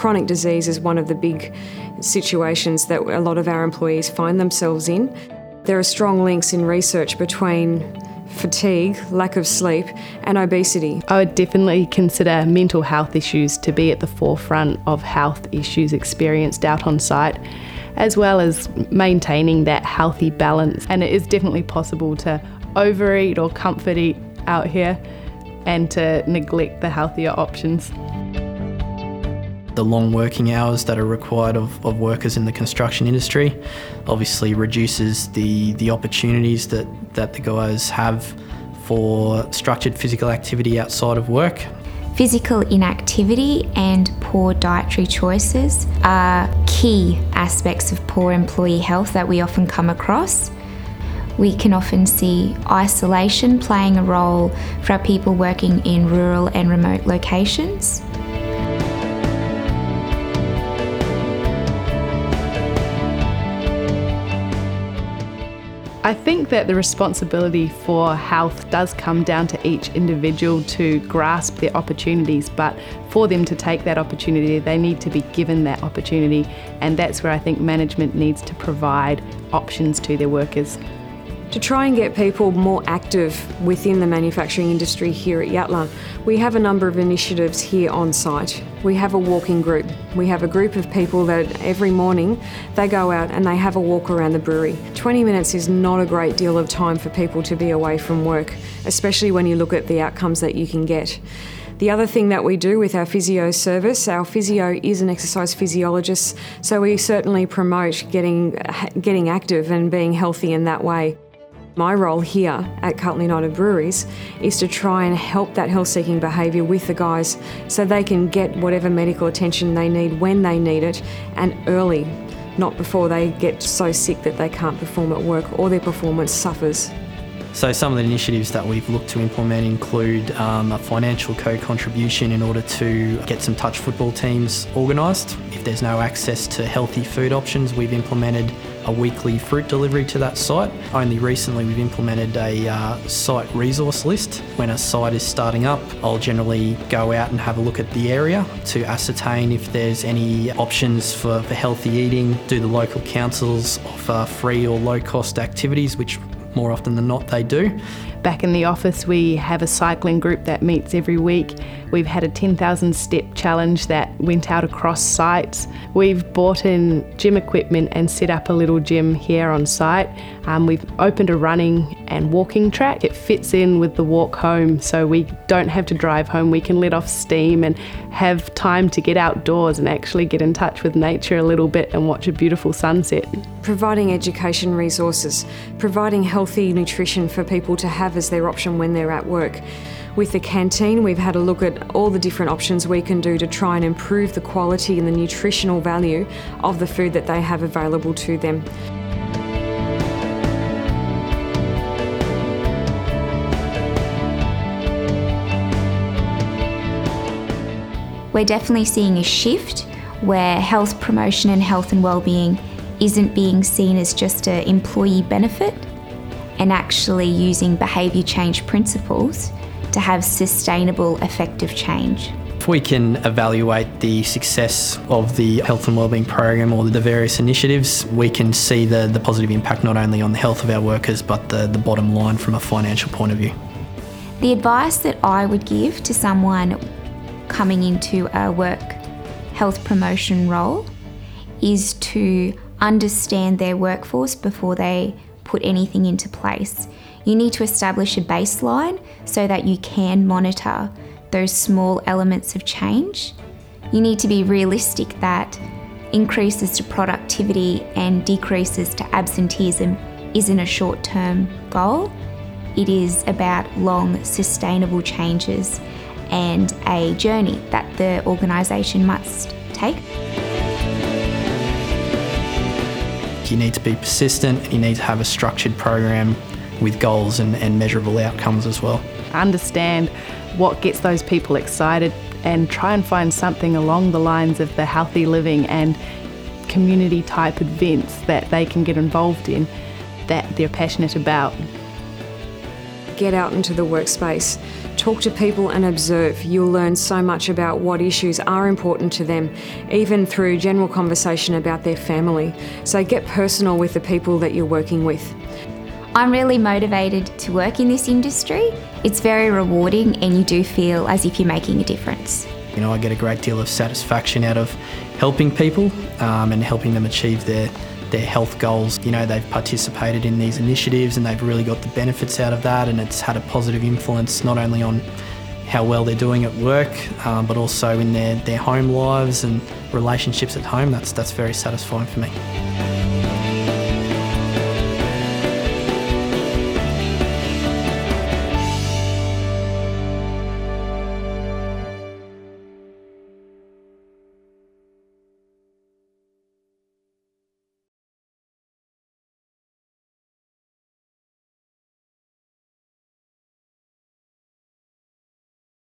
Chronic disease is one of the big situations that a lot of our employees find themselves in. There are strong links in research between fatigue, lack of sleep, and obesity. I would definitely consider mental health issues to be at the forefront of health issues experienced out on site, as well as maintaining that healthy balance. And it is definitely possible to overeat or comfort eat out here and to neglect the healthier options the long working hours that are required of, of workers in the construction industry obviously reduces the, the opportunities that, that the guys have for structured physical activity outside of work. Physical inactivity and poor dietary choices are key aspects of poor employee health that we often come across. We can often see isolation playing a role for our people working in rural and remote locations. I think that the responsibility for health does come down to each individual to grasp their opportunities, but for them to take that opportunity, they need to be given that opportunity, and that's where I think management needs to provide options to their workers. To try and get people more active within the manufacturing industry here at Yatala, we have a number of initiatives here on site. We have a walking group. We have a group of people that every morning they go out and they have a walk around the brewery. 20 minutes is not a great deal of time for people to be away from work, especially when you look at the outcomes that you can get. The other thing that we do with our physio service, our physio is an exercise physiologist, so we certainly promote getting getting active and being healthy in that way. My role here at Carlton United Breweries is to try and help that health seeking behaviour with the guys so they can get whatever medical attention they need when they need it and early, not before they get so sick that they can't perform at work or their performance suffers. So, some of the initiatives that we've looked to implement include um, a financial co contribution in order to get some touch football teams organised. If there's no access to healthy food options, we've implemented a weekly fruit delivery to that site. Only recently we've implemented a uh, site resource list. When a site is starting up, I'll generally go out and have a look at the area to ascertain if there's any options for, for healthy eating. Do the local councils offer free or low cost activities, which more often than not they do. Back in the office, we have a cycling group that meets every week. We've had a 10,000 step challenge that went out across sites. We've bought in gym equipment and set up a little gym here on site. Um, we've opened a running and walking track. It fits in with the walk home, so we don't have to drive home. We can let off steam and have time to get outdoors and actually get in touch with nature a little bit and watch a beautiful sunset. Providing education resources, providing healthy nutrition for people to have have as their option when they're at work. With the canteen, we've had a look at all the different options we can do to try and improve the quality and the nutritional value of the food that they have available to them. We're definitely seeing a shift where health promotion and health and well-being isn't being seen as just an employee benefit and actually using behaviour change principles to have sustainable, effective change. If we can evaluate the success of the health and wellbeing program or the various initiatives, we can see the, the positive impact not only on the health of our workers but the, the bottom line from a financial point of view. The advice that I would give to someone coming into a work health promotion role is to understand their workforce before they put anything into place. You need to establish a baseline so that you can monitor those small elements of change. You need to be realistic that increases to productivity and decreases to absenteeism isn't a short term goal. It is about long, sustainable changes and a journey that the organisation must take. You need to be persistent, you need to have a structured program with goals and, and measurable outcomes as well. Understand what gets those people excited and try and find something along the lines of the healthy living and community type events that they can get involved in that they're passionate about. Get out into the workspace. Talk to people and observe. You'll learn so much about what issues are important to them, even through general conversation about their family. So get personal with the people that you're working with. I'm really motivated to work in this industry. It's very rewarding, and you do feel as if you're making a difference. You know, I get a great deal of satisfaction out of helping people um, and helping them achieve their their health goals. You know, they've participated in these initiatives and they've really got the benefits out of that, and it's had a positive influence not only on how well they're doing at work, um, but also in their, their home lives and relationships at home. That's that's very satisfying for me.